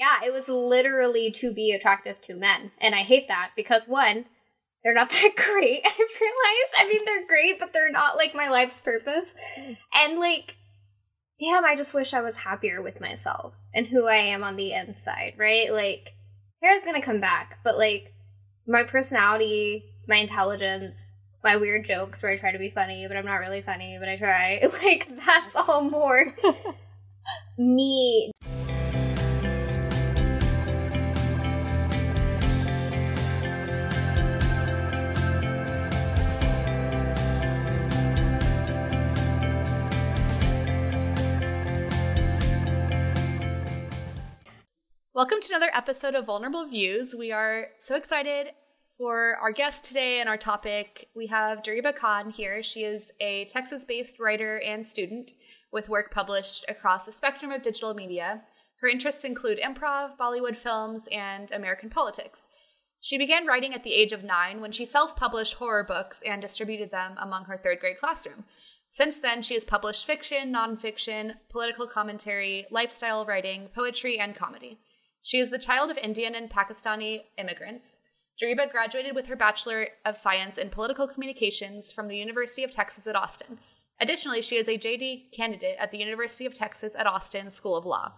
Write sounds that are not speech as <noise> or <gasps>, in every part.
Yeah, it was literally to be attractive to men. And I hate that because one, they're not <laughs> that great. I've realized. I mean, they're great, but they're not like my life's purpose. And like, damn, I just wish I was happier with myself and who I am on the inside, right? Like, hair's gonna come back, but like, my personality, my intelligence, my weird jokes where I try to be funny, but I'm not really funny, but I try. <laughs> Like, that's all more <laughs> me. Welcome to another episode of Vulnerable Views. We are so excited for our guest today and our topic. We have Dariba Khan here. She is a Texas based writer and student with work published across a spectrum of digital media. Her interests include improv, Bollywood films, and American politics. She began writing at the age of nine when she self published horror books and distributed them among her third grade classroom. Since then, she has published fiction, nonfiction, political commentary, lifestyle writing, poetry, and comedy. She is the child of Indian and Pakistani immigrants. Dariba graduated with her Bachelor of Science in Political Communications from the University of Texas at Austin. Additionally, she is a JD candidate at the University of Texas at Austin School of Law.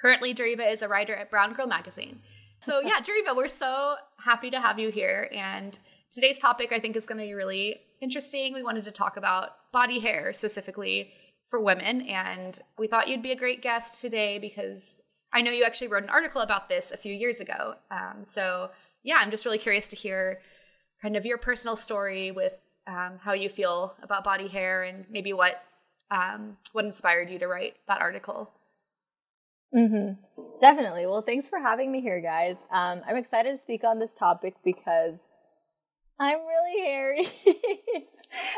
Currently, Dariba is a writer at Brown Girl magazine. So, <laughs> yeah, Dariba, we're so happy to have you here. And today's topic, I think, is going to be really interesting. We wanted to talk about body hair specifically for women. And we thought you'd be a great guest today because I know you actually wrote an article about this a few years ago. Um, so, yeah, I'm just really curious to hear kind of your personal story with um, how you feel about body hair and maybe what um, what inspired you to write that article. Mm-hmm. Definitely. Well, thanks for having me here, guys. Um, I'm excited to speak on this topic because I'm really hairy. <laughs>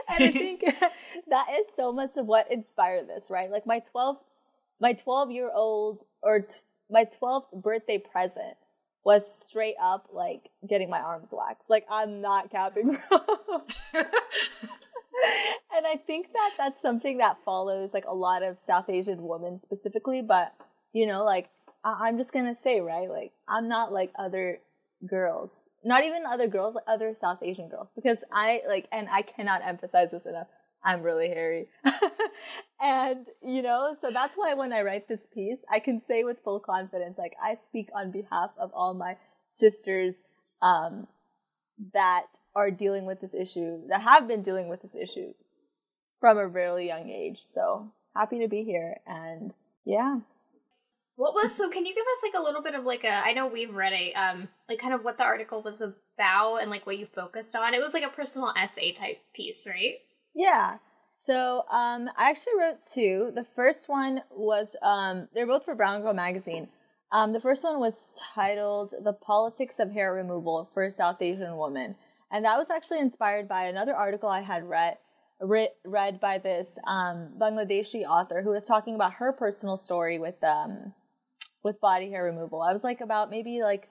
and I <laughs> think <laughs> that is so much of what inspired this, right? Like my 12 my 12 year old or t- my 12th birthday present was straight up like getting my arms waxed. Like I'm not capping. Oh. <laughs> and I think that that's something that follows like a lot of South Asian women specifically, but you know, like I- I'm just gonna say, right? Like I'm not like other girls, not even other girls, like other South Asian girls, because I like, and I cannot emphasize this enough. I'm really hairy. <laughs> and, you know, so that's why when I write this piece, I can say with full confidence, like, I speak on behalf of all my sisters um, that are dealing with this issue, that have been dealing with this issue from a really young age. So happy to be here. And yeah. What was so? Can you give us like a little bit of like a? I know we've read a um like kind of what the article was about and like what you focused on. It was like a personal essay type piece, right? Yeah. So um, I actually wrote two. The first one was um, they're both for Brown Girl magazine. Um, the first one was titled "The Politics of Hair Removal for a South Asian Woman," and that was actually inspired by another article I had read read, read by this um, Bangladeshi author who was talking about her personal story with um, with body hair removal. I was like about maybe like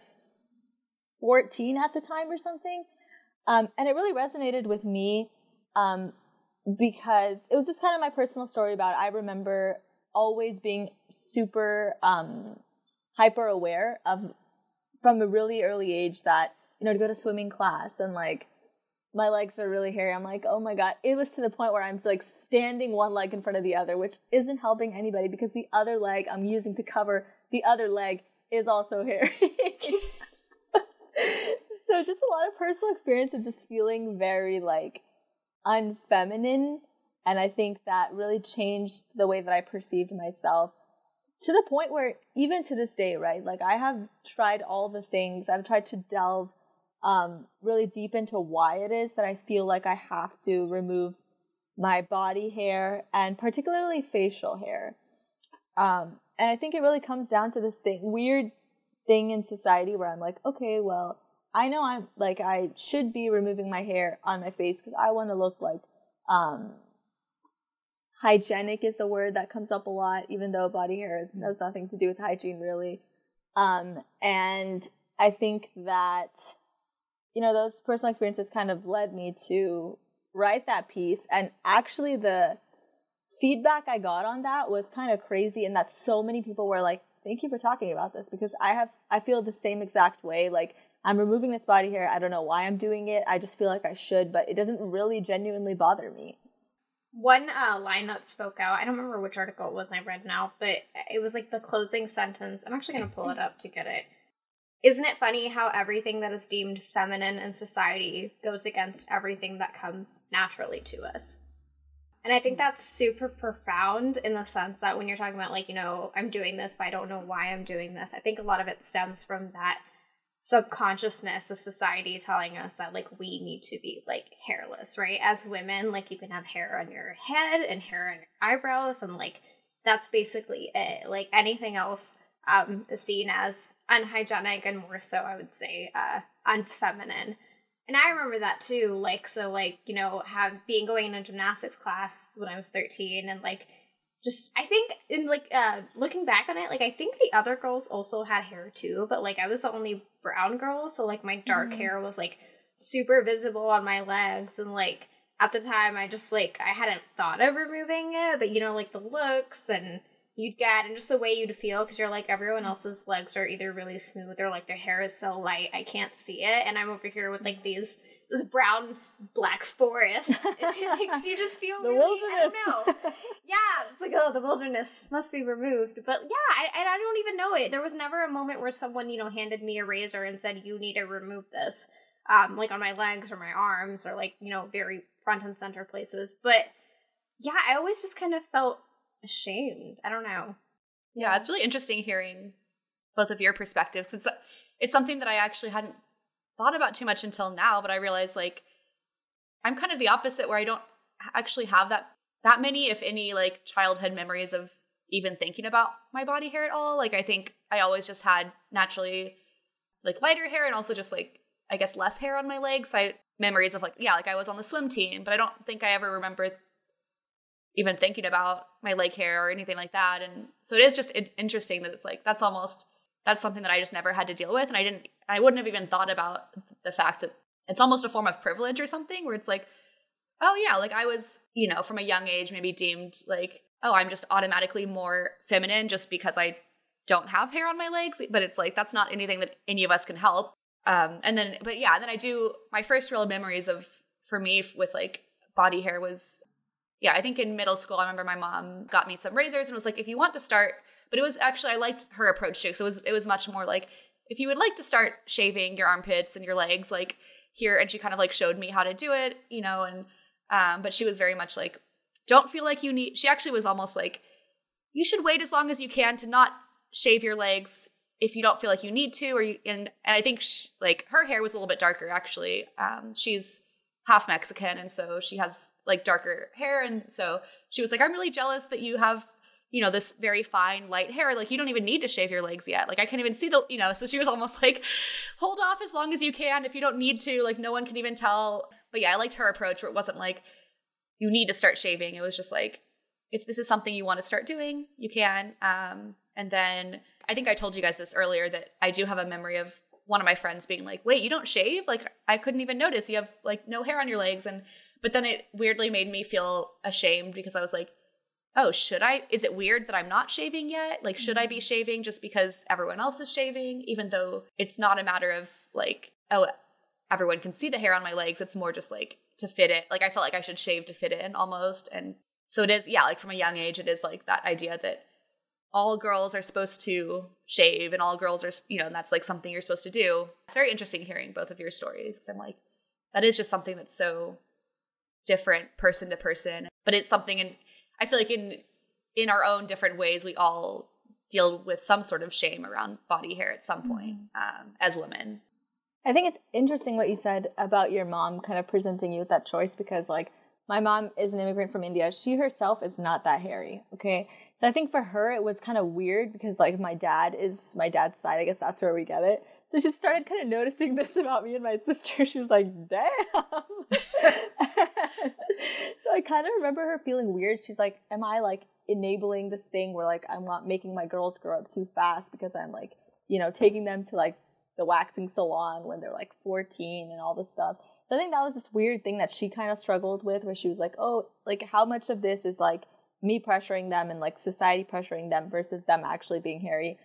fourteen at the time or something, um, and it really resonated with me um, because it was just kind of my personal story about it. I remember always being super um, hyper aware of from a really early age that you know to go to swimming class and like my legs are really hairy. I'm like, oh my god. It was to the point where I'm like standing one leg in front of the other, which isn't helping anybody because the other leg I'm using to cover the other leg is also hairy. <laughs> <laughs> so just a lot of personal experience of just feeling very like unfeminine. And I think that really changed the way that I perceived myself to the point where even to this day, right? Like I have tried all the things. I've tried to delve um, really deep into why it is that I feel like I have to remove my body hair and particularly facial hair. Um, and I think it really comes down to this thing, weird thing in society where I'm like, okay, well, I know I'm like I should be removing my hair on my face because I want to look like um hygienic is the word that comes up a lot, even though body hair is, has nothing to do with hygiene really. Um, and I think that you know those personal experiences kind of led me to write that piece, and actually the feedback I got on that was kind of crazy, and that so many people were like, thank you for talking about this because I have I feel the same exact way. Like I'm removing this body hair. I don't know why I'm doing it. I just feel like I should, but it doesn't really genuinely bother me. One uh, line that spoke out, I don't remember which article it was I read now, but it was like the closing sentence. I'm actually going to pull it up to get it. Isn't it funny how everything that is deemed feminine in society goes against everything that comes naturally to us? And I think that's super profound in the sense that when you're talking about, like, you know, I'm doing this, but I don't know why I'm doing this, I think a lot of it stems from that subconsciousness of society telling us that like we need to be like hairless, right? As women, like you can have hair on your head and hair on your eyebrows and like that's basically it. Like anything else um is seen as unhygienic and more so I would say uh unfeminine. And I remember that too, like so like, you know, have being going in a gymnastics class when I was 13 and like just I think in like uh looking back on it, like I think the other girls also had hair too, but like I was the only brown girl, so like my dark mm-hmm. hair was like super visible on my legs and like at the time I just like I hadn't thought of removing it, but you know like the looks and you'd get and just the way you'd feel because you're like everyone else's legs are either really smooth or like their hair is so light I can't see it and I'm over here with like these this brown black forest. <laughs> it makes you just feel the really, wilderness. I don't know. <laughs> yeah, it's like oh, the wilderness must be removed. But yeah, I, I don't even know it. There was never a moment where someone you know handed me a razor and said you need to remove this, um, like on my legs or my arms or like you know very front and center places. But yeah, I always just kind of felt ashamed. I don't know. Yeah, it's really interesting hearing both of your perspectives. It's it's something that I actually hadn't thought about too much until now, but I realize like I'm kind of the opposite where I don't actually have that that many if any like childhood memories of even thinking about my body hair at all. Like I think I always just had naturally like lighter hair and also just like I guess less hair on my legs. I memories of like yeah, like I was on the swim team, but I don't think I ever remember even thinking about my leg hair or anything like that. And so it is just interesting that it's like that's almost that's something that I just never had to deal with. And I didn't, I wouldn't have even thought about the fact that it's almost a form of privilege or something where it's like, oh yeah, like I was, you know, from a young age, maybe deemed like, oh, I'm just automatically more feminine just because I don't have hair on my legs. But it's like, that's not anything that any of us can help. Um, and then, but yeah, then I do my first real memories of, for me with like body hair was, yeah, I think in middle school, I remember my mom got me some razors and was like, if you want to start but it was actually I liked her approach too. So it was it was much more like if you would like to start shaving your armpits and your legs, like here, and she kind of like showed me how to do it, you know, and um, but she was very much like, don't feel like you need. She actually was almost like, you should wait as long as you can to not shave your legs if you don't feel like you need to, or you. And, and I think she, like her hair was a little bit darker actually. Um, she's half Mexican, and so she has like darker hair, and so she was like, I'm really jealous that you have you know, this very fine light hair. Like you don't even need to shave your legs yet. Like I can't even see the, you know, so she was almost like, hold off as long as you can. If you don't need to, like no one can even tell. But yeah, I liked her approach where it wasn't like, you need to start shaving. It was just like, if this is something you want to start doing, you can. Um, and then I think I told you guys this earlier that I do have a memory of one of my friends being like, wait, you don't shave? Like I couldn't even notice you have like no hair on your legs. And, but then it weirdly made me feel ashamed because I was like, oh, should I? Is it weird that I'm not shaving yet? Like, should I be mm-hmm. shaving just because everyone else is shaving? Even though it's not a matter of like, oh, everyone can see the hair on my legs. It's more just like to fit it. Like, I felt like I should shave to fit in almost. And so it is, yeah, like from a young age, it is like that idea that all girls are supposed to shave and all girls are, you know, and that's like something you're supposed to do. It's very interesting hearing both of your stories because I'm like, that is just something that's so different person to person. But it's something in, I feel like in in our own different ways, we all deal with some sort of shame around body hair at some point mm-hmm. um, as women. I think it's interesting what you said about your mom kind of presenting you with that choice because, like, my mom is an immigrant from India. She herself is not that hairy. Okay. So I think for her, it was kind of weird because, like, my dad is my dad's side. I guess that's where we get it. So she started kind of noticing <laughs> this about me and my sister. She was like, damn. <laughs> so I kind of remember her feeling weird. She's like, am I like enabling this thing where like I'm not making my girls grow up too fast because I'm like, you know, taking them to like the waxing salon when they're like 14 and all this stuff. So I think that was this weird thing that she kind of struggled with where she was like, oh, like how much of this is like me pressuring them and like society pressuring them versus them actually being hairy.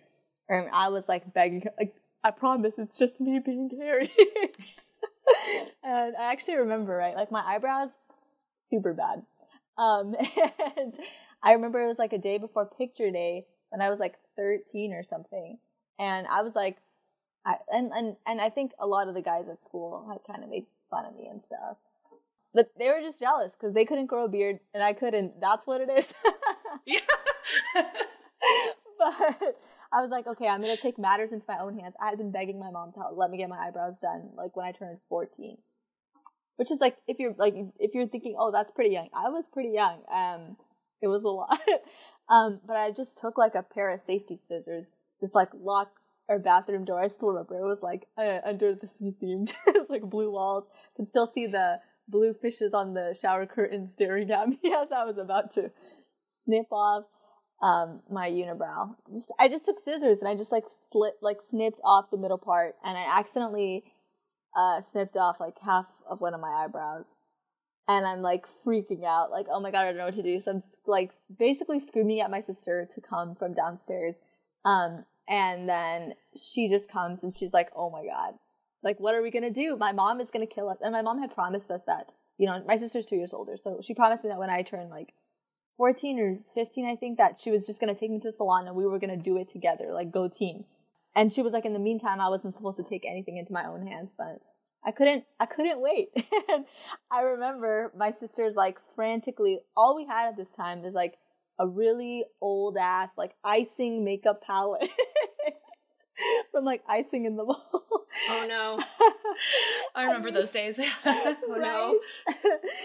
And I was like begging, like, I promise it's just me being hairy. <laughs> and I actually remember, right, like my eyebrows, super bad. Um, <laughs> and I remember it was like a day before picture day when I was like 13 or something. And I was like, I, and, and, and I think a lot of the guys at school had kind of made fun of me and stuff. But they were just jealous because they couldn't grow a beard and I couldn't. That's what it is. <laughs> yeah. but I was like, okay, I'm gonna take matters into my own hands. I had been begging my mom to let me get my eyebrows done, like when I turned 14, which is like if you're like if you're thinking, oh, that's pretty young. I was pretty young. Um, it was a lot. <laughs> um, but I just took like a pair of safety scissors, just like lock our bathroom door. I still remember it was like uh, under the sea themed. it was like blue walls. You can still see the blue fishes on the shower curtain staring at me <laughs> as I was about to snip off um, my unibrow. Just, I just took scissors and I just like slit, like snipped off the middle part, and I accidentally uh, snipped off like half of one of my eyebrows. And I'm like freaking out, like, oh my god, I don't know what to do. So I'm like basically screaming at my sister to come from downstairs. Um, and then she just comes and she's like, oh my god, like, what are we gonna do? My mom is gonna kill us. And my mom had promised us that, you know, my sister's two years older. So she promised me that when I turn like 14 or 15, I think, that she was just going to take me to the salon and we were going to do it together, like go team. And she was like, in the meantime, I wasn't supposed to take anything into my own hands, but I couldn't, I couldn't wait. and <laughs> I remember my sisters like frantically, all we had at this time is like a really old ass, like icing makeup palette. <laughs> <laughs> from like icing in the mall. Oh no. <laughs> I remember those days. <laughs> oh no.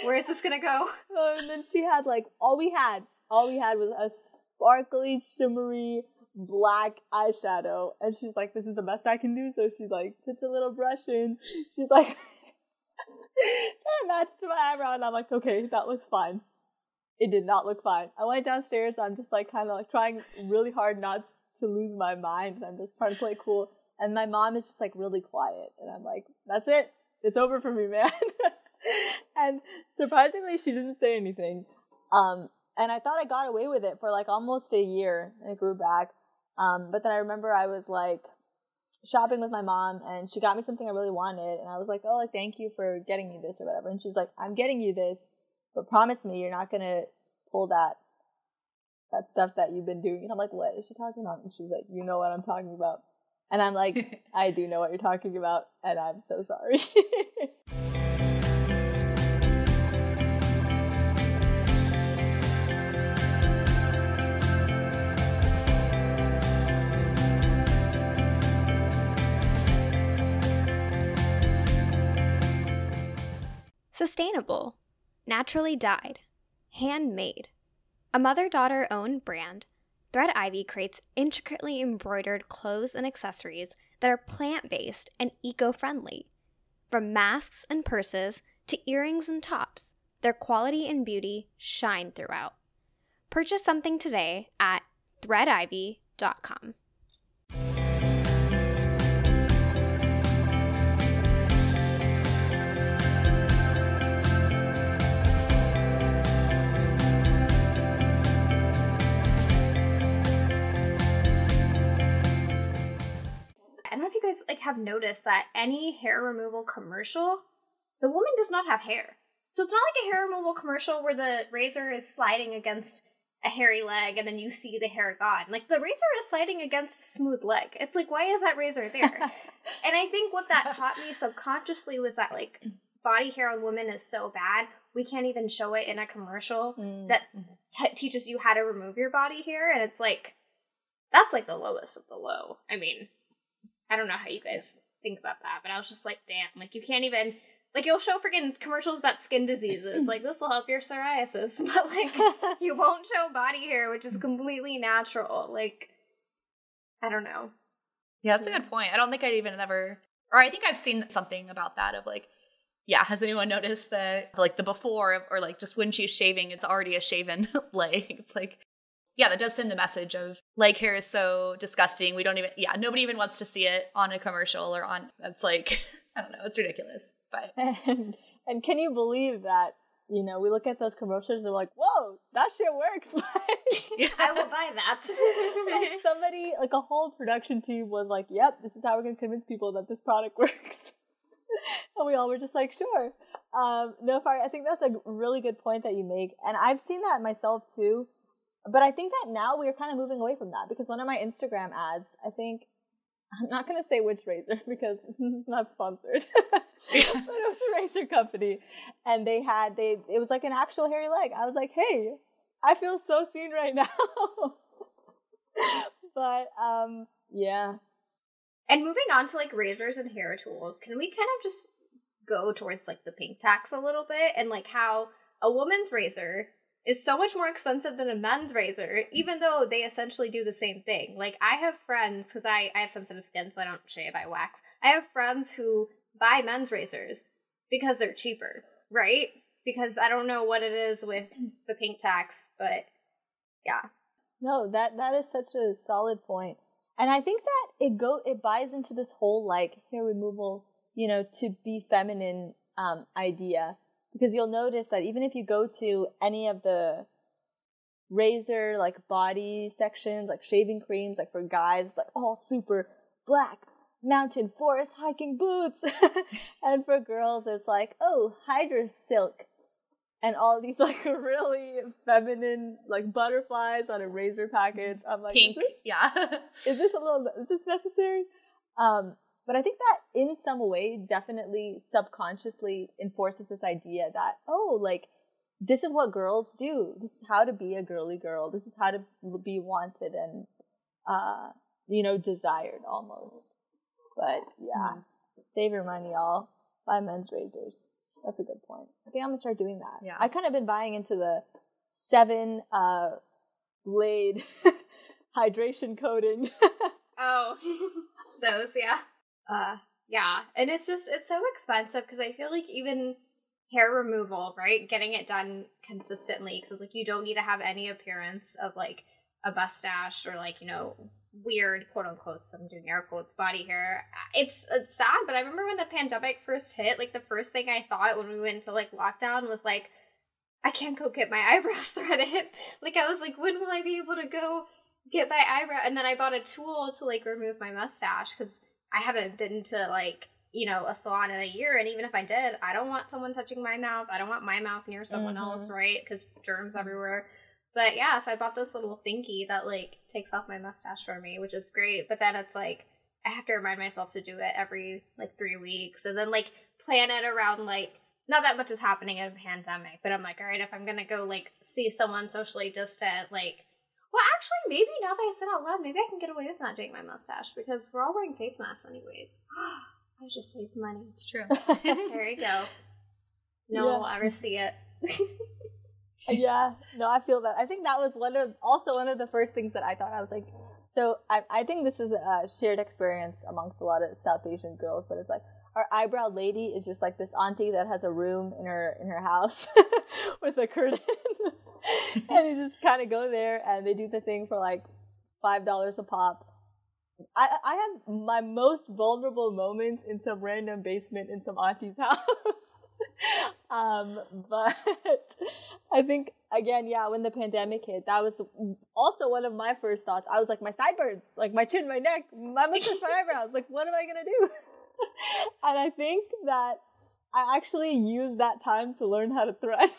Where is this gonna go? Oh, and then she had like all we had, all we had was a sparkly, shimmery black eyeshadow. And she's like, This is the best I can do. So she's like puts a little brush in. She's like that matched to my eyebrow and I'm like, okay, that looks fine. It did not look fine. I went downstairs, I'm just like kinda like trying really hard not to lose my mind and I'm just trying to play cool. And my mom is just like really quiet. And I'm like, that's it. It's over for me, man. <laughs> and surprisingly, she didn't say anything. Um, and I thought I got away with it for like almost a year. And it grew back. Um, but then I remember I was like shopping with my mom and she got me something I really wanted. And I was like, oh, like, thank you for getting me this or whatever. And she was like, I'm getting you this, but promise me you're not going to pull that that stuff that you've been doing. And I'm like, what is she talking about? And she's like, you know what I'm talking about. And I'm like, <laughs> I do know what you're talking about, and I'm so sorry. <laughs> Sustainable, naturally dyed, handmade. A mother daughter owned brand, Thread Ivy creates intricately embroidered clothes and accessories that are plant based and eco friendly. From masks and purses to earrings and tops, their quality and beauty shine throughout. Purchase something today at threadivy.com. guys like have noticed that any hair removal commercial, the woman does not have hair. So it's not like a hair removal commercial where the razor is sliding against a hairy leg and then you see the hair gone. Like the razor is sliding against a smooth leg. It's like why is that razor there? <laughs> and I think what that taught me subconsciously was that like body hair on women is so bad we can't even show it in a commercial mm. that t- teaches you how to remove your body hair and it's like that's like the lowest of the low. I mean, I don't know how you guys think about that, but I was just like, damn, like you can't even like you'll show freaking commercials about skin diseases, like this will help your psoriasis, <laughs> but like <laughs> you won't show body hair, which is completely natural. Like I don't know. Yeah, that's a good point. I don't think I'd even ever or I think I've seen something about that of like yeah, has anyone noticed that like the before or like just when she's shaving, it's already a shaven <laughs> leg? It's like yeah, that does send the message of leg hair is so disgusting. We don't even, yeah, nobody even wants to see it on a commercial or on, it's like, <laughs> I don't know, it's ridiculous. But, <laughs> and, and can you believe that you know, we look at those commercials and we're like, whoa, that shit works. <laughs> like, I will buy that. like somebody, like a whole production team was like, yep, this is how we're going to convince people that this product works. and we all were just like, sure. Um, no, Fari, I think that's a really good point that you make. And I've seen that myself too. But I think that now we're kind of moving away from that because one of my Instagram ads, I think, I'm not going to say which razor <laughs> because <laughs> it's not sponsored, <laughs> but it was a razor company. And they had, they, it was like an actual hairy leg. I was like, hey, I feel so seen right now. but, um, yeah. And moving on to like razors and hair tools, can we kind of just go towards like the pink tax a little bit and like how a woman's razor is so much more expensive than a men's razor, even though they essentially do the same thing. Like I have friends because I, I have sensitive skin, so I don't shave, I wax. I have friends who buy men's razors because they're cheaper, right? Because I don't know what it is with the pink tax, but yeah. No, that that is such a solid point. And I think that it go it buys into this whole like hair removal, you know, to be feminine um idea because you'll notice that even if you go to any of the razor like body sections like shaving creams like for guys like all super black mountain forest hiking boots. <laughs> And for girls it's like oh Hydro Silk. And all these <laughs> like really feminine like butterflies on a razor package. I'm like pink is this, yeah. is this a little is this necessary? Um but I think that in some way definitely subconsciously enforces this idea that, oh, like, this is what girls do. This is how to be a girly girl. This is how to be wanted and, uh, you know, desired almost. But yeah, mm. save your money, y'all. Buy men's razors. That's a good point. I think I'm gonna start doing that. Yeah. I kind of been buying into the seven uh, blade <laughs> hydration coating. <laughs> oh, <laughs> those, yeah. Uh, yeah, and it's just it's so expensive because I feel like even hair removal, right, getting it done consistently because like you don't need to have any appearance of like a mustache or like you know weird quote unquote some doing air quotes body hair. It's it's sad but i remember when the pandemic first hit like the first thing i thought when we went into like lockdown was like i can't go get my <laughs> eyebrows threaded. Like i was like when will i be able to go get my eyebrow? And then i bought a tool to like remove my mustache because I haven't been to like you know a salon in a year, and even if I did, I don't want someone touching my mouth. I don't want my mouth near someone mm-hmm. else, right? Because germs everywhere. But yeah, so I bought this little thingy that like takes off my mustache for me, which is great. But then it's like I have to remind myself to do it every like three weeks, and then like plan it around like not that much is happening in a pandemic, but I'm like, all right, if I'm gonna go like see someone socially distant, like well, actually, maybe now that I said out loud, maybe I can get away with not doing my mustache because we're all wearing face masks anyways. <gasps> I just saved money. It's true. <laughs> there you go. No yeah. one will ever see it. <laughs> yeah, no, I feel that. I think that was one of also one of the first things that I thought. I was like, so I, I think this is a shared experience amongst a lot of South Asian girls, but it's like our eyebrow lady is just like this auntie that has a room in her in her house <laughs> with a curtain <laughs> and you just kind of go there and they do the thing for like five dollars a pop. I I have my most vulnerable moments in some random basement in some auntie's <laughs> house. um, but <laughs> I think again, yeah, when the pandemic hit, that was also one of my first thoughts. I was like, my sideburns, like my chin, my neck, my mustache, my eyebrows. Like, what am I gonna do? and I think that I actually used that time to learn how to thread.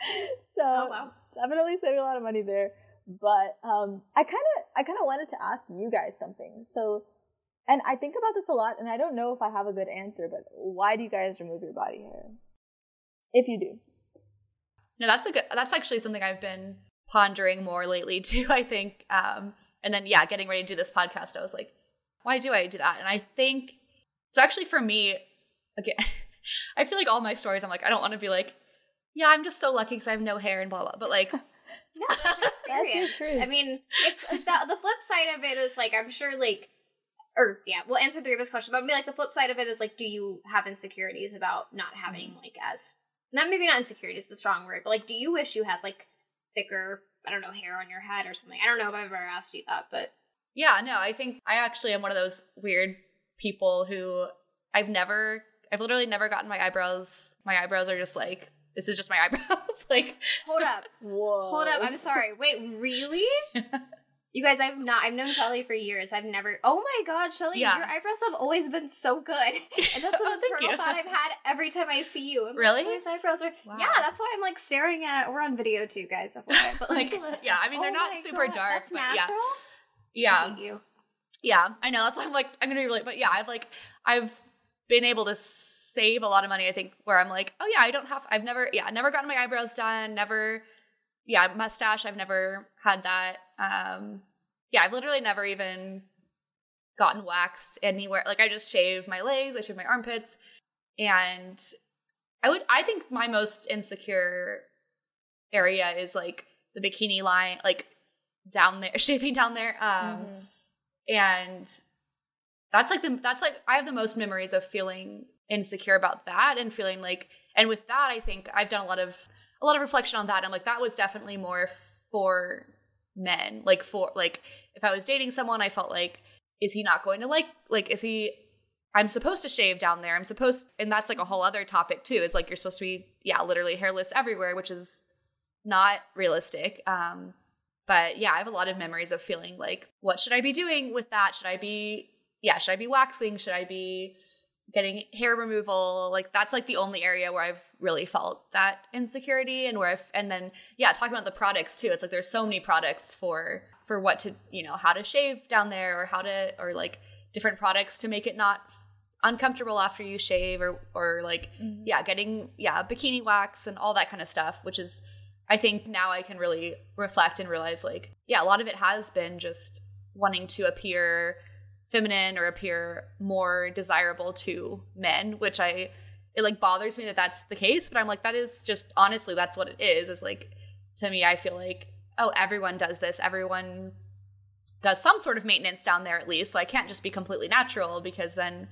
<laughs> so oh, wow. definitely saving a lot of money there. But um, I kind of I kind of wanted to ask you guys something. So, and I think about this a lot, and I don't know if I have a good answer. But why do you guys remove your body hair? If you do. No, that's a good. That's actually something I've been pondering more lately <laughs> too. I think. Um, and then yeah, getting ready to do this podcast, I was like, why do I do that? And I think so. Actually, for me, again, <laughs> I feel like all my stories, I'm like, I don't want to be like, yeah, I'm just so lucky because I have no hair and blah blah. But like, <laughs> <laughs> yeah, that's experience. That's I mean, it's the, the flip side of it is like I'm sure like, or yeah, we'll answer the previous question, but maybe like the flip side of it is like, do you have insecurities about not having mm. like as not maybe not insecurity, it's a strong word, but like, do you wish you had like thicker, I don't know, hair on your head or something? I don't know if I've ever asked you that, but yeah, no, I think I actually am one of those weird people who I've never, I've literally never gotten my eyebrows. My eyebrows are just like this is just my <laughs> eyebrows. like, hold up, <laughs> Whoa. hold up. I'm sorry. Wait, really? <laughs> You guys, I've not. I've known Shelly for years. I've never. Oh my God, Shelly, Yeah. your eyebrows have always been so good, and that's Oh, an thank internal thought I've had every time I see you. I'm like, Really? "These eyebrows are. Wow. Yeah, that's why I'm like staring at. We're on video too, guys. FYI, But like, yeah, I mean, they're oh not super God, dark, That's but natural. yeah, I yeah, you. yeah. I know. That's why I'm like, I'm gonna be really, but yeah, I've like, I've been able to save a lot of money. I think where I'm like, oh yeah, I don't have, I've never, yeah, never gotten my eyebrows done, never, yeah, mustache. I've never had that. Um, yeah, I've literally never even gotten waxed anywhere. Like I just shave my legs, I shave my armpits, and I would, I think my most insecure area is like the bikini line, like down there, <laughs> shaving down there. Um, Mhm. and that's like the that's like I have the most memories of feeling insecure about that and feeling like and with that I think I've done a lot of a lot of reflection on that. I'm like that was definitely more for men. Like for like if I was dating someone I felt like is he not going to like like is he I'm supposed to shave down there. I'm supposed and that's like a whole other topic too. Is like you're supposed to be yeah, literally hairless everywhere, which is not realistic. Um but yeah, I have a lot of memories of feeling like, what should I be doing with that? Should I be, yeah, should I be waxing? Should I be getting hair removal? Like that's like the only area where I've really felt that insecurity and where I've, and then yeah, talking about the products too. It's like there's so many products for for what to, you know, how to shave down there or how to or like different products to make it not uncomfortable after you shave or or like Mhm. yeah, getting yeah, bikini wax and all that kind of stuff, which is I think now I can really reflect and realize like, yeah, a lot of it has been just wanting to appear feminine or appear more desirable to men, which I it like bothers me that that's the case, but I'm like that is just honestly that's what it is. Is like to me I feel like oh, everyone does this. Everyone does some sort of maintenance down there at least. So I can't just be completely natural because then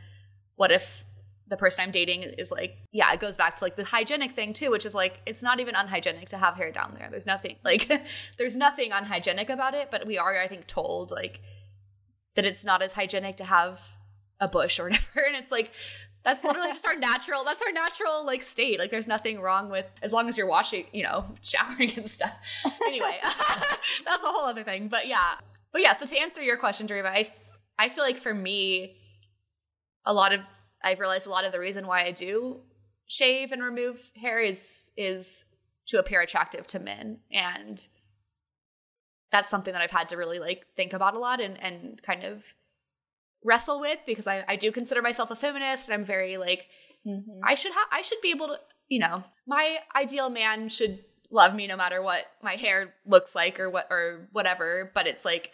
what if the person I'm dating is like, yeah, it goes back to like the hygienic thing too, which is like it's not even unhygienic to have hair down there. There's nothing <laughs> like there's nothing unhygienic about it, but we are, I think, told like that it's not as hygienic to have a bush or <laughs> whatever. And it's like that's literally just our natural that's our natural like state. Like there's nothing wrong with as long as you're washing, you know, <laughs> showering and stuff. <laughs> Anyway, that's a whole other thing. But yeah. But yeah, so to answer your question, Dariba, I I feel like for me, a lot of I've realized a lot of the reason why I do shave and remove hair is is to appear attractive to men and that's something that I've had to really like think about a lot and and kind of wrestle with because I, I do consider myself a feminist and I'm very like Mhm. I should have I should be able to you know my ideal man should love me no matter what my hair looks like or what or whatever but it's like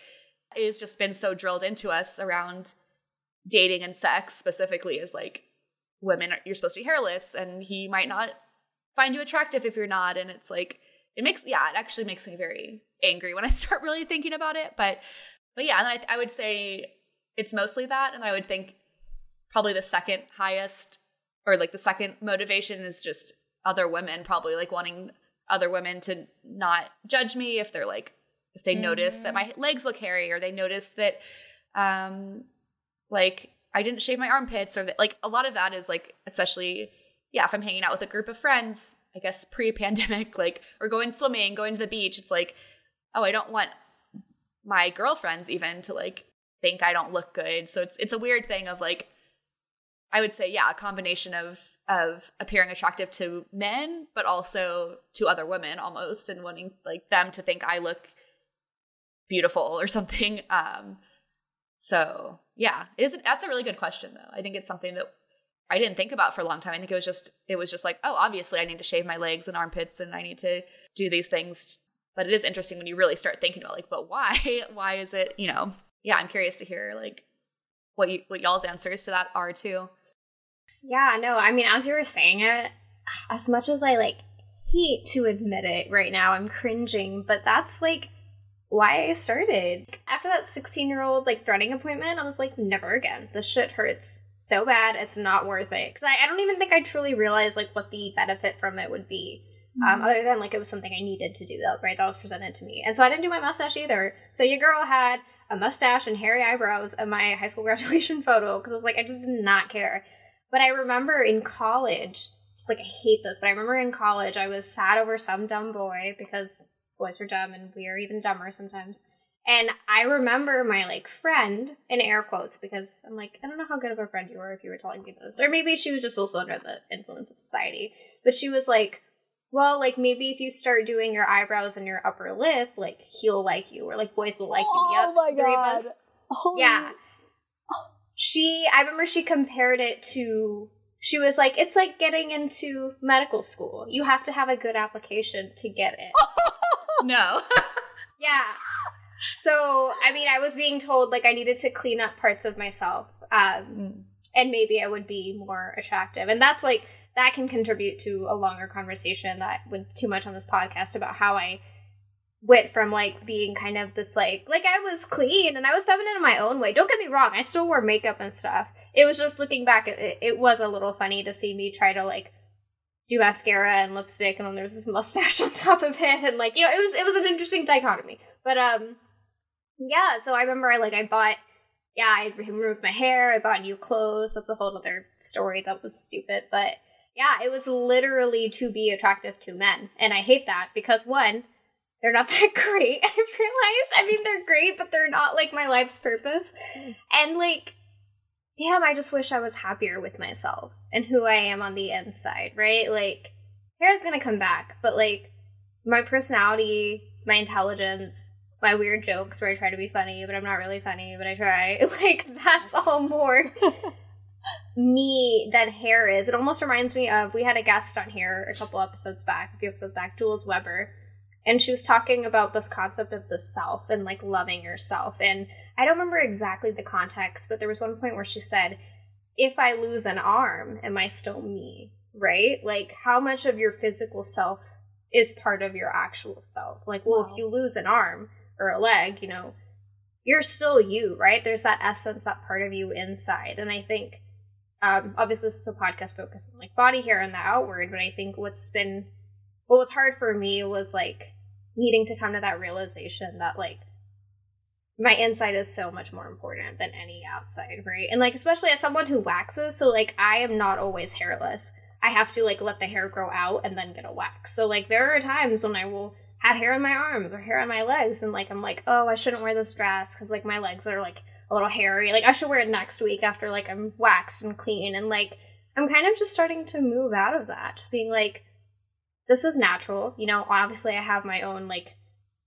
it's just been so drilled into us around dating and sex specifically is like women are, you're supposed to be hairless and he might not find you attractive if you're not and it's like it makes yeah it actually makes me very angry when i <laughs> start really thinking about it but but yeah and I, I would say it's mostly that and i would think probably the second highest or like the second motivation is just other women probably like wanting other women to not judge me if they're like if they notice that my legs look hairy or they notice that um like I didn't shave my armpits or that like a lot of that is like especially yeah if I'm hanging out with a group of friends I guess pre-pandemic <laughs> like or going swimming going to the beach it's like oh I don't want my girlfriends even to like think I don't look good so it's it's a weird thing of like I would say yeah a combination of of appearing attractive to men but also to other women almost and wanting like them to think I look beautiful or something <laughs> um so yeah, it is that's a really good question though. I think it's something that I didn't think about for a long time. I think it was just it was just like, oh, obviously I need to shave my legs and armpits and I need to do these things. But it is interesting when you really start thinking about like, but why? <laughs> Why is it, you know? Yeah, I'm curious to hear like what you what y'all's answers to that are too. Yeah, no, I mean, as you were saying it, as much as I like hate to admit it right now, I'm cringing, but that's like why I started. After that 16 year old like threading appointment, I was like, never again. This shit hurts so bad, it's not worth it. Because I, I don't even think I truly realized like what the benefit from it would be. Um, other than like it was something I needed to do, though, right? That was presented to me, and so I didn't do my mustache either. So your girl had a mustache and hairy eyebrows in my high school <laughs> graduation photo because I was like, I just did not care. But I remember in college just like I hate this, but I remember in college I was sad over some dumb boy because boys are dumb and we are even dumber sometimes. And I remember my like friend in air quotes because I'm like, I don't know how good of a friend you were if you were telling me this. Or maybe she was just also under the influence of society. But she was like, well, like maybe if you start doing your eyebrows and your upper lip, like he'll like you, or like boys will like you. Oh Yep, my three of us. Oh, Yeah. She, I remember she compared it to, she was like, it's like getting into medical school. You have to have a good application to get it. <laughs> No. <laughs> Yeah. So, I mean, I was being told like I needed to clean up parts of myself. Um, Mm. and maybe I would be more attractive. And that's like that can contribute to a longer conversation that went too much on this podcast about how I went from like being kind of this like like I was clean and I was feminine in my own way. Don't get me wrong, I still wore makeup and stuff. It was just looking back, it, it was a little funny to see me try to like do mascara and lipstick and then there was this <laughs> mustache on top of it and like you know it was it was an interesting dichotomy. But um yeah, so I remember I like I bought yeah, I removed my hair, I bought new clothes. That's a whole other story that was stupid. But yeah, it was literally to be attractive to men. And I hate that because one, they're not <laughs> that great. I've realized. I mean, they're great, but they're not like my life's purpose. And like, damn, I just wish I was happier with myself and who I am on the inside, right? Like, hair's gonna come back, but like, my personality, my intelligence, my weird jokes where I try to be funny, but I'm not really funny, but I try. <laughs> Like, that's all more <laughs> me than hair is. It almost reminds me of we had a guest on here a couple episodes back, a few episodes back, Jules Weber, and she was talking about this concept of the self and like loving yourself. And I don't remember exactly the context, but there was one point where she said, "If I lose an arm, am I still me?" Right? Like how much of your physical self is part of your actual self? Like, well, Wow. if you lose an arm or a leg, you know, you're still you, right? There's that essence, that part of you inside. And I think um, obviously this is a podcast focused on like body hair and the outward, but I think what's been what was hard for me was like needing to come to that realization that like my inside is so much more important than any outside, right? And like especially as someone who waxes, so like I am not always hairless. I have to like let the hair grow out and then get a wax. So like there are times when I will have hair on my arms or hair on my legs and like I'm like, "Oh, I shouldn't wear this dress cuz like my legs are like a little hairy. Like I should wear it next week after like I'm waxed and clean and like I'm kind of just starting to move out of that. Just being like this is natural. You know, obviously I have my own like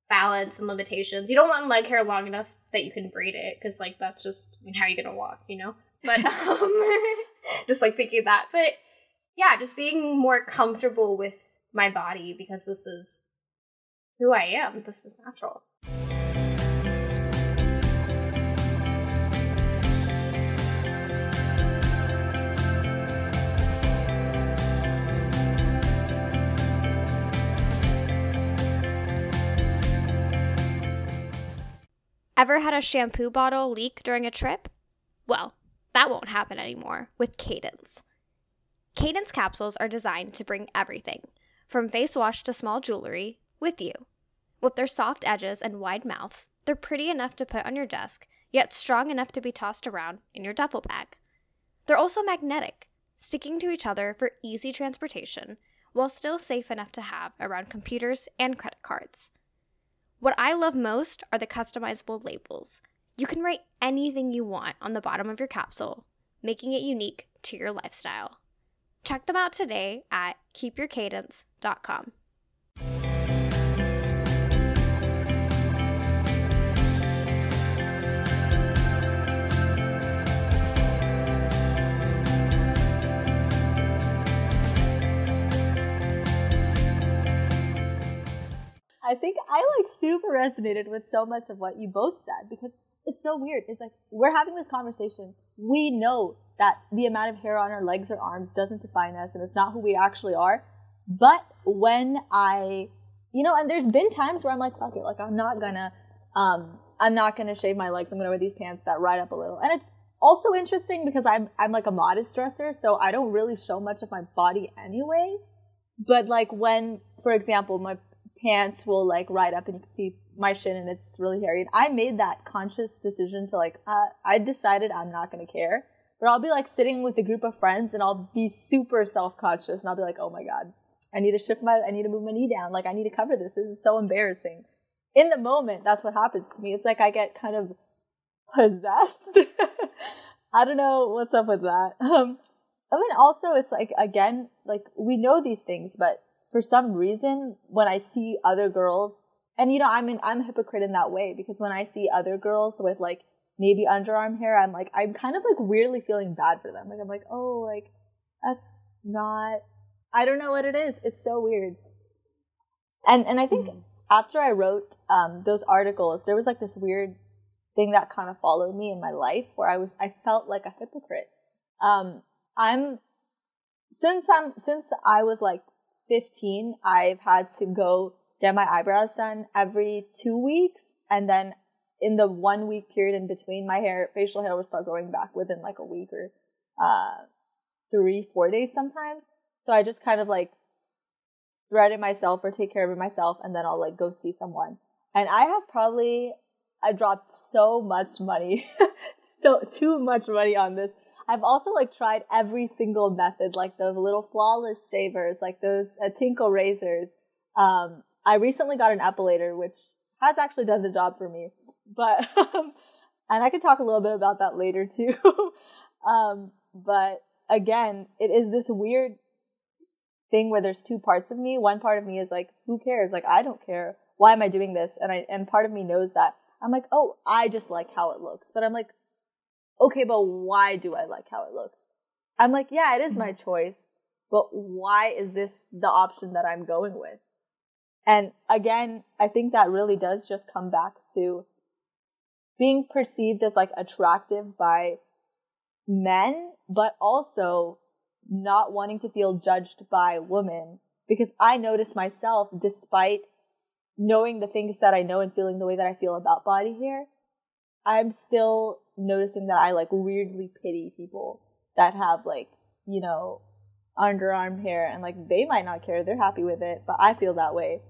balance and limitations. You don't want leg hair long enough that you can braid it cuz like that's just I mean how are you going to walk, you know? But <laughs> um <laughs> just like thinking that. But yeah, just being more comfortable with my body because this is who I am. This is natural. Ever had a shampoo bottle leak during a trip? Well, that won't happen anymore with Cadence. Cadence capsules are designed to bring everything, from face wash to small jewelry, with you. With their soft edges and wide mouths, they're pretty enough to put on your desk, yet strong enough to be tossed around in your duffel bag. They're also magnetic, sticking to each other for easy transportation, while still safe enough to have around computers and credit cards. What I love most are the customizable labels. You can write anything you want on the bottom of your capsule, making it unique to your lifestyle. Check them out today at keepyourcadence.com. I think I like super resonated with so much of what you both said because it's so weird. It's like we're having this conversation. We know that the amount of hair on our legs or arms doesn't define us and it's not who we actually are. But when I, you know, and there's been times where I'm like, fuck it, like I'm not gonna, um, I'm not gonna shave my legs. I'm gonna wear these pants that ride up a little. And it's also interesting because I'm, I'm like a modest dresser, so I don't really show much of my body anyway. But like when, for example, my pants will like ride up and you can see my shin and it's really hairy. And I made that conscious decision to like, uh, I decided I'm not gonna care. But I'll be like sitting with a group of friends and I'll be super self conscious and I'll be like, oh my God, I need to shift my, I need to move my knee down. Like I need to cover this. This is so embarrassing. In the moment, that's what happens to me. It's like I get kind of possessed. <laughs> I don't know what's up with that. Um, mean, also, it's like, again, like we know these things, but for some reason, when I see other girls, and you know, I'm I'm a hypocrite in that way because when I see other girls with like maybe underarm hair, I'm like, I'm kind of like weirdly feeling bad for them. Like, I'm like, oh, like, that's not, I don't know what it is. It's so weird. And, and I think mm-hmm. after I wrote, um, those articles, there was like this weird thing that kind of followed me in my life where I was, I felt like a hypocrite. Um, I'm, since I'm, since I was like 15, I've had to go get my eyebrows done every two weeks. And then in the one week period in between, my hair, facial hair will start growing back within like a week or, uh, three, four days sometimes. So I just kind of like thread it myself or take care of it myself. And then I'll like go see someone. And I have probably I dropped so much money, <laughs> so too much money on this. I've also like tried every single method, like the little flawless shavers, like those uh, Tinkle razors. Um, I recently got an epilator, which has actually done the job for me, but um, <laughs> and I could talk a little bit about that later too. <laughs> um, but again, it is this weird thing where there's two parts of me. One part of me is like, who cares? Like, I don't care. Why am I doing this? And I and part of me knows that I'm like, oh, I just like how it looks. But I'm like, okay, but why do I like how it looks? I'm like, yeah, it is my mm-hmm. choice, but why is this the option that I'm going with? And again, I think that really does just come back to being perceived as like attractive by men, but also not wanting to feel judged by women. Because I notice myself, despite knowing the things that I know and feeling the way that I feel about body hair, I'm still noticing that I like weirdly pity people that have like, you know, underarm hair and like they might not care, they're happy with it, but I feel that way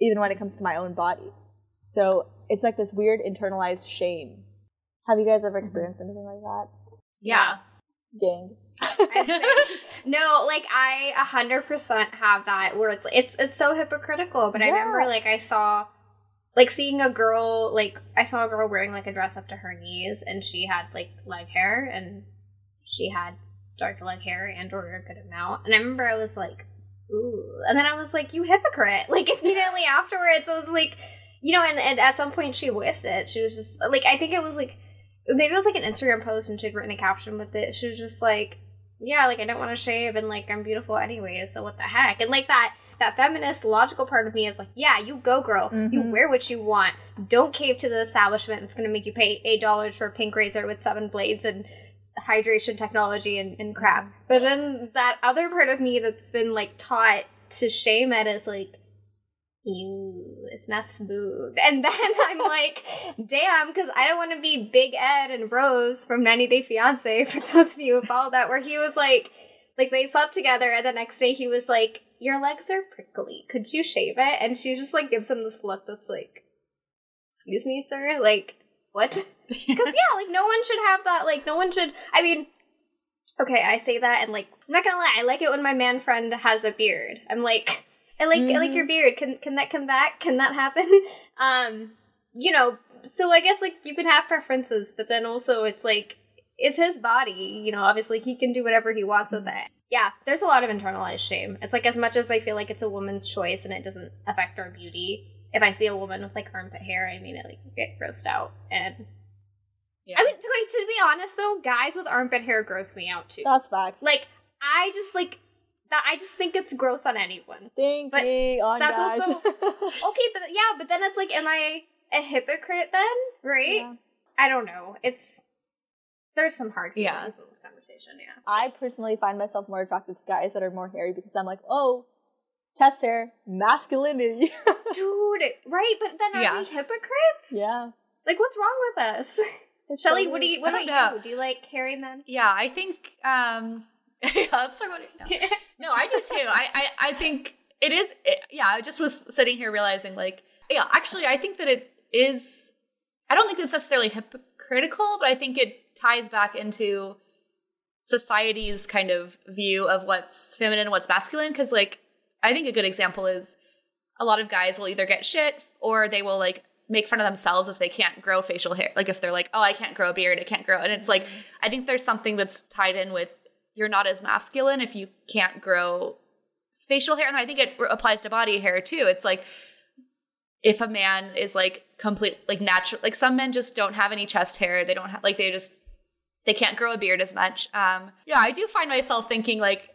even when it comes to my own body. So it's like this weird internalized shame. Have you guys ever mm-hmm. experienced anything like that? Yeah. Gang. <laughs> no, like I a hundred percent have that where it's it's it's so hypocritical. But yeah. I remember like I saw like seeing a girl like I saw a girl wearing like a dress up to her knees and she had like leg hair and she had dark leg hair and or a good amount. And I remember I was like, ooh. And then I was like, you hypocrite. <laughs> Like immediately afterwards I was like you know, and, and at some point she voiced it. She was just like I think it was like maybe it was like an Instagram post and she'd written a caption with it. She was just like yeah, like I don't want to shave and like I'm beautiful anyways, so what the heck? And like that that feminist logical part of me is like, yeah, you go girl. Mm-hmm. You wear what you want. Don't cave to the establishment that's gonna make you pay eight dollars for a pink razor with seven blades and hydration technology and, and crap. But then that other part of me that's been like taught to shame it is like ew, it's not smooth. <laughs> And then I'm like, damn, because I don't want to be Big Ed and Rose from 90 Day Fiance, <laughs> for those of you who follow that, where he was like, like they slept together, and the next day he was like, your legs are prickly. Could you shave it? And she just like gives him this look that's like, excuse me, sir? Like, what? <laughs> Because, yeah, like no one should have that. Like, no one should. I mean, okay, I say that, and like, I'm not gonna lie, I like it when my man friend has a beard. I'm like, I like mm-hmm. I like your mm-hmm. beard. Can can that come back? Can that happen? <laughs> um, you know, so I guess like you can have preferences, but then also it's like it's his body, you know, obviously he can do whatever he wants with mm-hmm. it. Yeah, there's a lot of internalized shame. It's like as much as I feel like it's a woman's choice and it doesn't affect our beauty, if I see a woman with like armpit hair, I mean it like get grossed out. And yeah. I mean to, like, to be honest though, guys with armpit hair gross me out too. That's facts. Like I just like that I just think it's gross on anyone. Stinky but on that's guys. also <laughs> okay, but yeah, but then it's like, am I a hypocrite then? Right? Yeah. I don't know. It's there's some hard feelings yeah. in this conversation. Yeah. I personally find myself more attracted to guys that are more hairy because I'm like, oh, chest hair, masculinity. <laughs> Dude, right? But then are yeah. we hypocrites? Yeah. like, what's wrong with us? <laughs> Shelly, so what do you? What about you? Do you like hairy men? Yeah, I think. um <laughs> yeah, let's talk about it. No, no I do too. I, I, I think it is. It, yeah, I just was sitting here realizing, like, yeah, actually, I think that it is. I don't think it's necessarily hypocritical, but I think it ties back into society's kind of view of what's feminine and what's masculine because like i think a good example is a lot of guys will either get shit or they will like make fun of themselves if they can't grow facial hair like if they're like oh i can't grow a beard i can't grow and it's like Mm-hmm. i think there's something that's tied in with you're not as masculine if you can't grow facial hair and i think it applies to body hair too it's like if a man is like complete like natural like some men just don't have any chest hair they don't have like they just they can't grow a beard as much. Um yeah i do find myself thinking like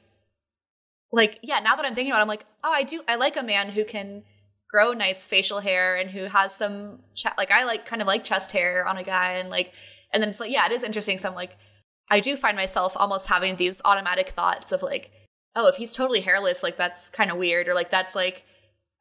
like yeah now that i'm thinking about it i'm like oh i do i like a man who can grow nice facial hair and who has some ch- like i like kind of like chest hair on a guy and like and then it's like yeah it is interesting. So i'm like i do find myself almost having these automatic thoughts of like oh if he's totally hairless like that's kind of weird or like that's like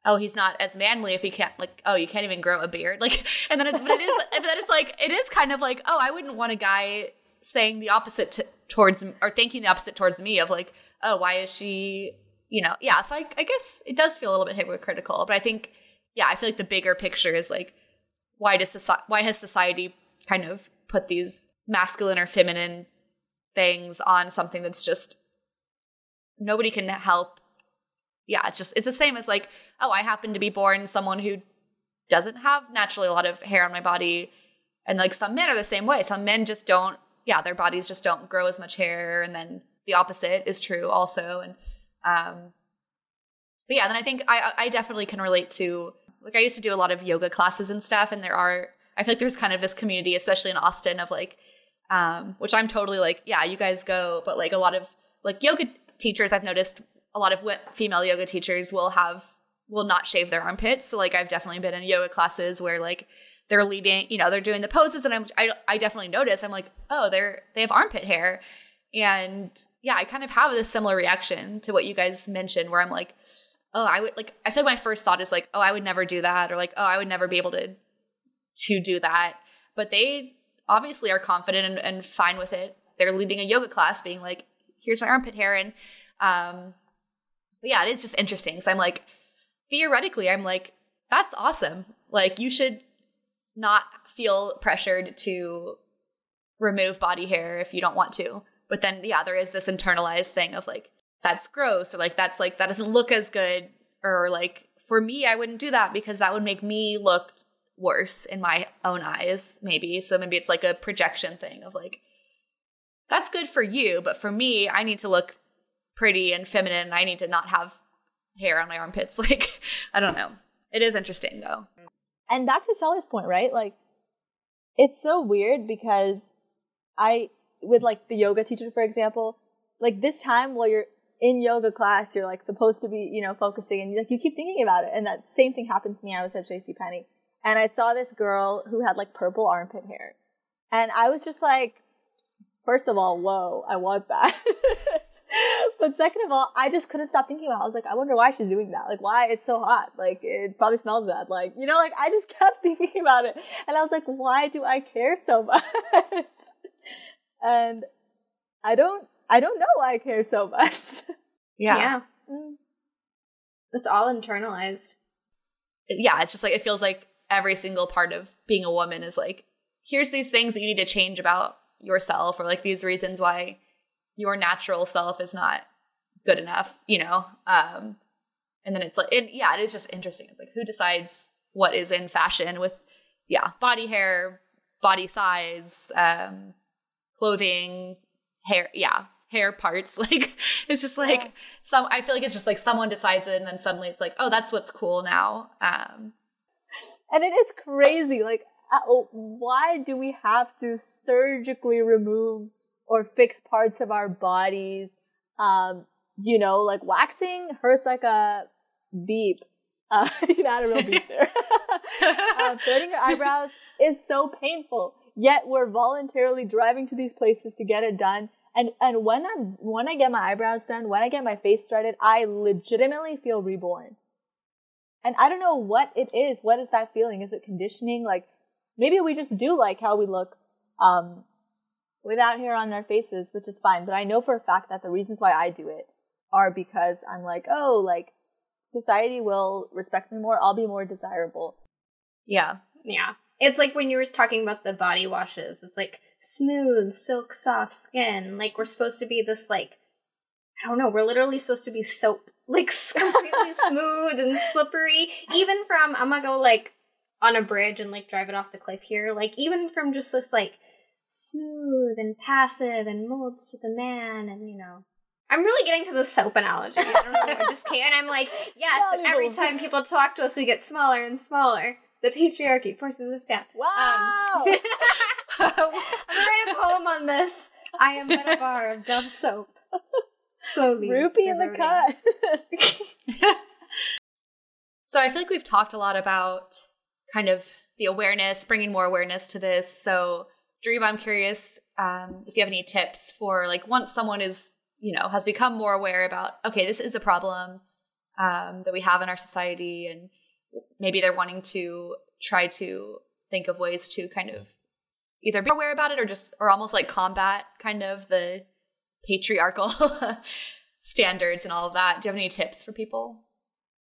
oh he's not as manly if he can't like oh you can't even grow a beard. <laughs> Like and then it's but it is but then it's like it is kind of like oh i wouldn't want a guy saying the opposite to, towards or thinking the opposite towards me of like oh why is she you know yeah so I, I guess it does feel a little bit hypocritical but i think yeah i feel like the bigger picture is like why does society why has society kind of put these masculine or feminine things on something that's just nobody can help? Yeah it's just it's the same as like oh i happen to be born someone who doesn't have naturally a lot of hair on my body and like some men are the same way. Some men just don't yeah their bodies just don't grow as much hair and then the opposite is true also and um but yeah then i think i i definitely can relate to like i used to do a lot of yoga classes and stuff and there are i feel like there's kind of this community especially in austin of like um which i'm totally like yeah you guys go but like a lot of like yoga teachers i've noticed a lot of female yoga teachers will have will not shave their armpits so like i've definitely been in yoga classes where like they're leading you know they're doing the poses and i'm i, I definitely notice i'm like oh they're they have armpit hair. And yeah i kind of have this similar reaction to what you guys mentioned where i'm like oh i would like i feel like my first thought is like oh i would never do that or like oh i would never be able to to do that. But they obviously are confident and, and fine with it. They're leading a yoga class being like here's my armpit hair and um but yeah it is just interesting So i'm like theoretically i'm like that's awesome. Like you should not feel pressured to remove body hair if you don't want to. But then yeah there is this internalized thing of like that's gross or like that's like that doesn't look as good or like for me i wouldn't do that because that would make me look worse in my own eyes maybe. So maybe it's like a projection thing of like that's good for you but for me i need to look pretty and feminine and i need to not have hair on my armpits. <laughs> Like i don't know. It is interesting though and back to Shelly's point, right? Like, it's so weird because I, with like the yoga teacher, for example, like this time while you're in yoga class, you're like supposed to be, you know, focusing and like you keep thinking about it. And that same thing happened to me. I was at JC Penney and I saw this girl who had like purple armpit hair. And I was just like, first of all, whoa, I want that. <laughs> but second of all, I just couldn't stop thinking about it. I was like, I wonder why she's doing that. Like, why it's so hot. Like, it probably smells bad. Like, you know, like, I just <laughs> kept thinking about it. And I was like, why do I care so <laughs> much? and I don't, I don't know why I care so <laughs> much. yeah yeah. Mm. It's all internalized. yeah, it's just like it feels like every single part of being a woman is like, here's these things that you need to change about yourself, or like these reasons why your natural self is not good enough, you know? Um, and then it's like, it, yeah, it is just interesting. It's like, who decides what is in fashion with, yeah, body hair, body size, um, clothing, hair, yeah, hair parts. <laughs> Like, it's just like, Yeah. some, I feel like it's just like someone decides it and then suddenly it's like, oh, that's what's cool now. Um, And it is crazy. Like, uh, why do we have to surgically remove or fix parts of our bodies? Um, you know, like waxing hurts like a beep. Uh, <laughs> you can add a real beep there. uh, threading your eyebrows is so painful. Yet we're voluntarily driving to these places to get it done. And and when I'm when I get my eyebrows done, when I get my face threaded, I legitimately feel reborn. And I don't know what it is. What is that feeling? Is it conditioning? Like maybe we just do like how we look um, without hair on our faces, which is fine. But I know for a fact that the reasons why I do it are because I'm like, oh, like society will respect me more. I'll be more desirable. yeah. Yeah. It's like when you were talking about the body washes. It's like smooth, silk soft skin. Like we're supposed to be this like I don't know, we're literally supposed to be soap. <laughs> Like completely <laughs> smooth and slippery. Even from I'm gonna go like on a bridge and like drive it off the cliff here. Like even from just this like smooth and passive and molds to the man and you know I'm really getting to the soap analogy. I don't know. I just can't. I'm like, <laughs> yes, every time people talk to us, we get smaller and smaller. The patriarchy forces us down. Wow. Um, <laughs> I'm write a poem on this. I am but a bar of Dove soap. Slowly. Rupee in the cut. <laughs> So I feel like we've talked a lot about kind of the awareness, bringing more awareness to this. So, Dream, I'm curious um, if you have any tips for like once someone is, you know, has become more aware about, okay, this is a problem um, that we have in our society, and maybe they're wanting to try to think of ways to kind of either be aware about it or just, or almost like combat kind of the patriarchal <laughs> standards and all of that. Do you have any tips for people?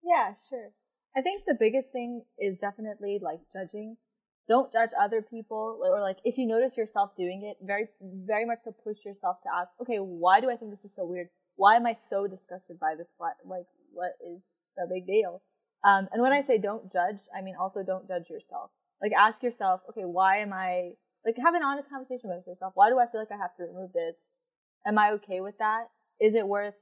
Yeah, sure. I think the biggest thing is definitely like judging. Don't judge other people, or like if you notice yourself doing it, very, very much so push yourself to ask, okay, why do I think this is so weird? Why am I so disgusted by this? What, like, what is the big deal? Um, and when I say don't judge, I mean also don't judge yourself. Like ask yourself, okay, why am I, like have an honest conversation with yourself. Why do I feel like I have to remove this? Am I okay with that? Is it worth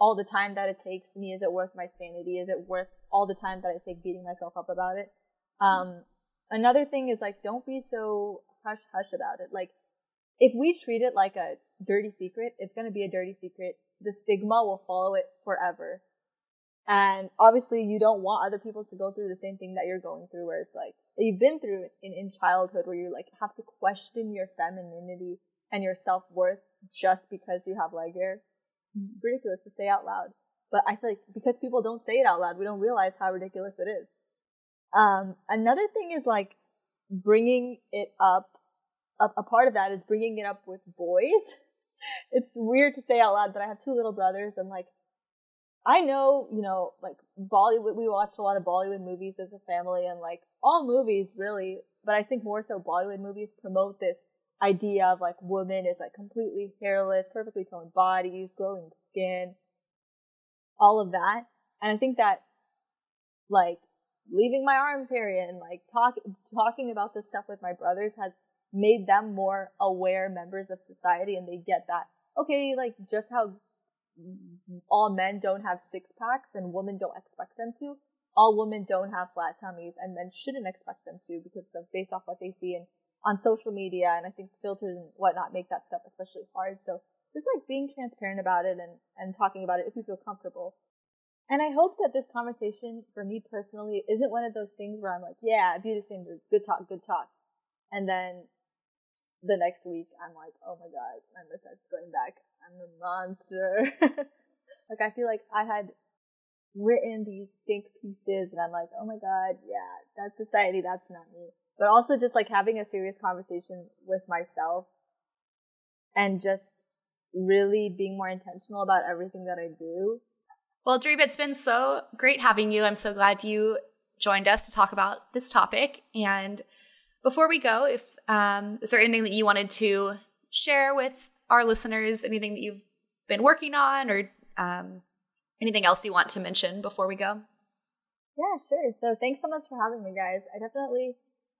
all the time that it takes me? Is it worth my sanity? Is it worth all the time that I take beating myself up about it? Um, another thing is like, don't be so hush hush about it. Like, if we treat it like a dirty secret, it's going to be a dirty secret. The stigma will follow it forever. And obviously you don't want other people to go through the same thing that you're going through where it's like, you've been through in, in childhood where you like have to question your femininity and your self-worth just because you have leg hair. Mm-hmm. It's ridiculous to say out loud. But I feel like because people don't say it out loud, we don't realize how ridiculous it is. Um, another thing is like bringing it up. A, a part of that is bringing it up with boys. <laughs> It's weird to say out loud, but I have two little brothers, and like I know, you know, like Bollywood. We watch a lot of Bollywood movies as a family, and like all movies really, but I think more so Bollywood movies promote this idea of like woman is like completely hairless, perfectly toned bodies, glowing skin, all of that. And I think that like leaving my arms hairy and like talk, talking about this stuff with my brothers has made them more aware members of society and they get that, okay, like just how all men don't have six packs and women don't expect them to, all women don't have flat tummies and men shouldn't expect them to because of based off what they see in on social media and I think filters and whatnot make that stuff especially hard. So just like being transparent about it and, and talking about it if you feel comfortable. And I hope that this conversation for me personally isn't one of those things where I'm like, yeah, beauty standards, good talk, good talk. And then the next week I'm like, oh my god, my mustache going back. I'm a monster. <laughs> like I feel like I had written these think pieces and I'm like, oh my god, yeah, that's society, that's not me. But also just like having a serious conversation with myself and just really being more intentional about everything that I do. Well, Dreeb, it's been so great having you. I'm so glad you joined us to talk about this topic. And before we go, if um, is there anything that you wanted to share with our listeners? Anything that you've been working on, or um, anything else you want to mention before we go? Yeah, sure. So thanks so much for having me, guys. I definitely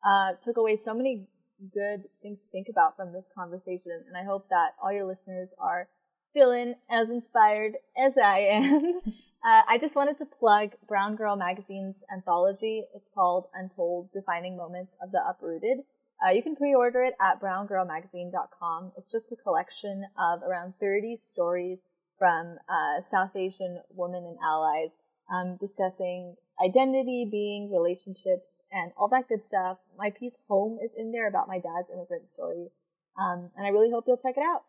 uh, took away so many good things to think about from this conversation, and I hope that all your listeners are feeling as inspired as I am. <laughs> uh, I just wanted to plug Brown Girl Magazine's anthology. It's called Untold Defining Moments of the Uprooted. Uh, you can pre-order it at browngirlmagazine.com. It's just a collection of around 30 stories from uh, South Asian women and allies um, discussing identity, being, relationships, and all that good stuff. My piece Home is in there about my dad's immigrant story. Um, and I really hope you'll check it out.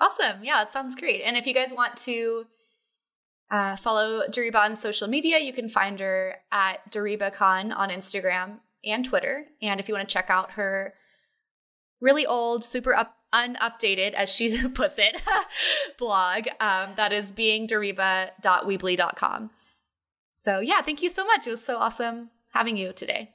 Awesome. Yeah, it sounds great. And if you guys want to uh, follow Dariba on social media, you can find her at Dariba Khan on Instagram and Twitter. And if you want to check out her really old, super up, unupdated, as she <laughs> puts it, <laughs> blog, um, that is beingdariba.weebly.com. So yeah, thank you so much. It was so awesome having you today.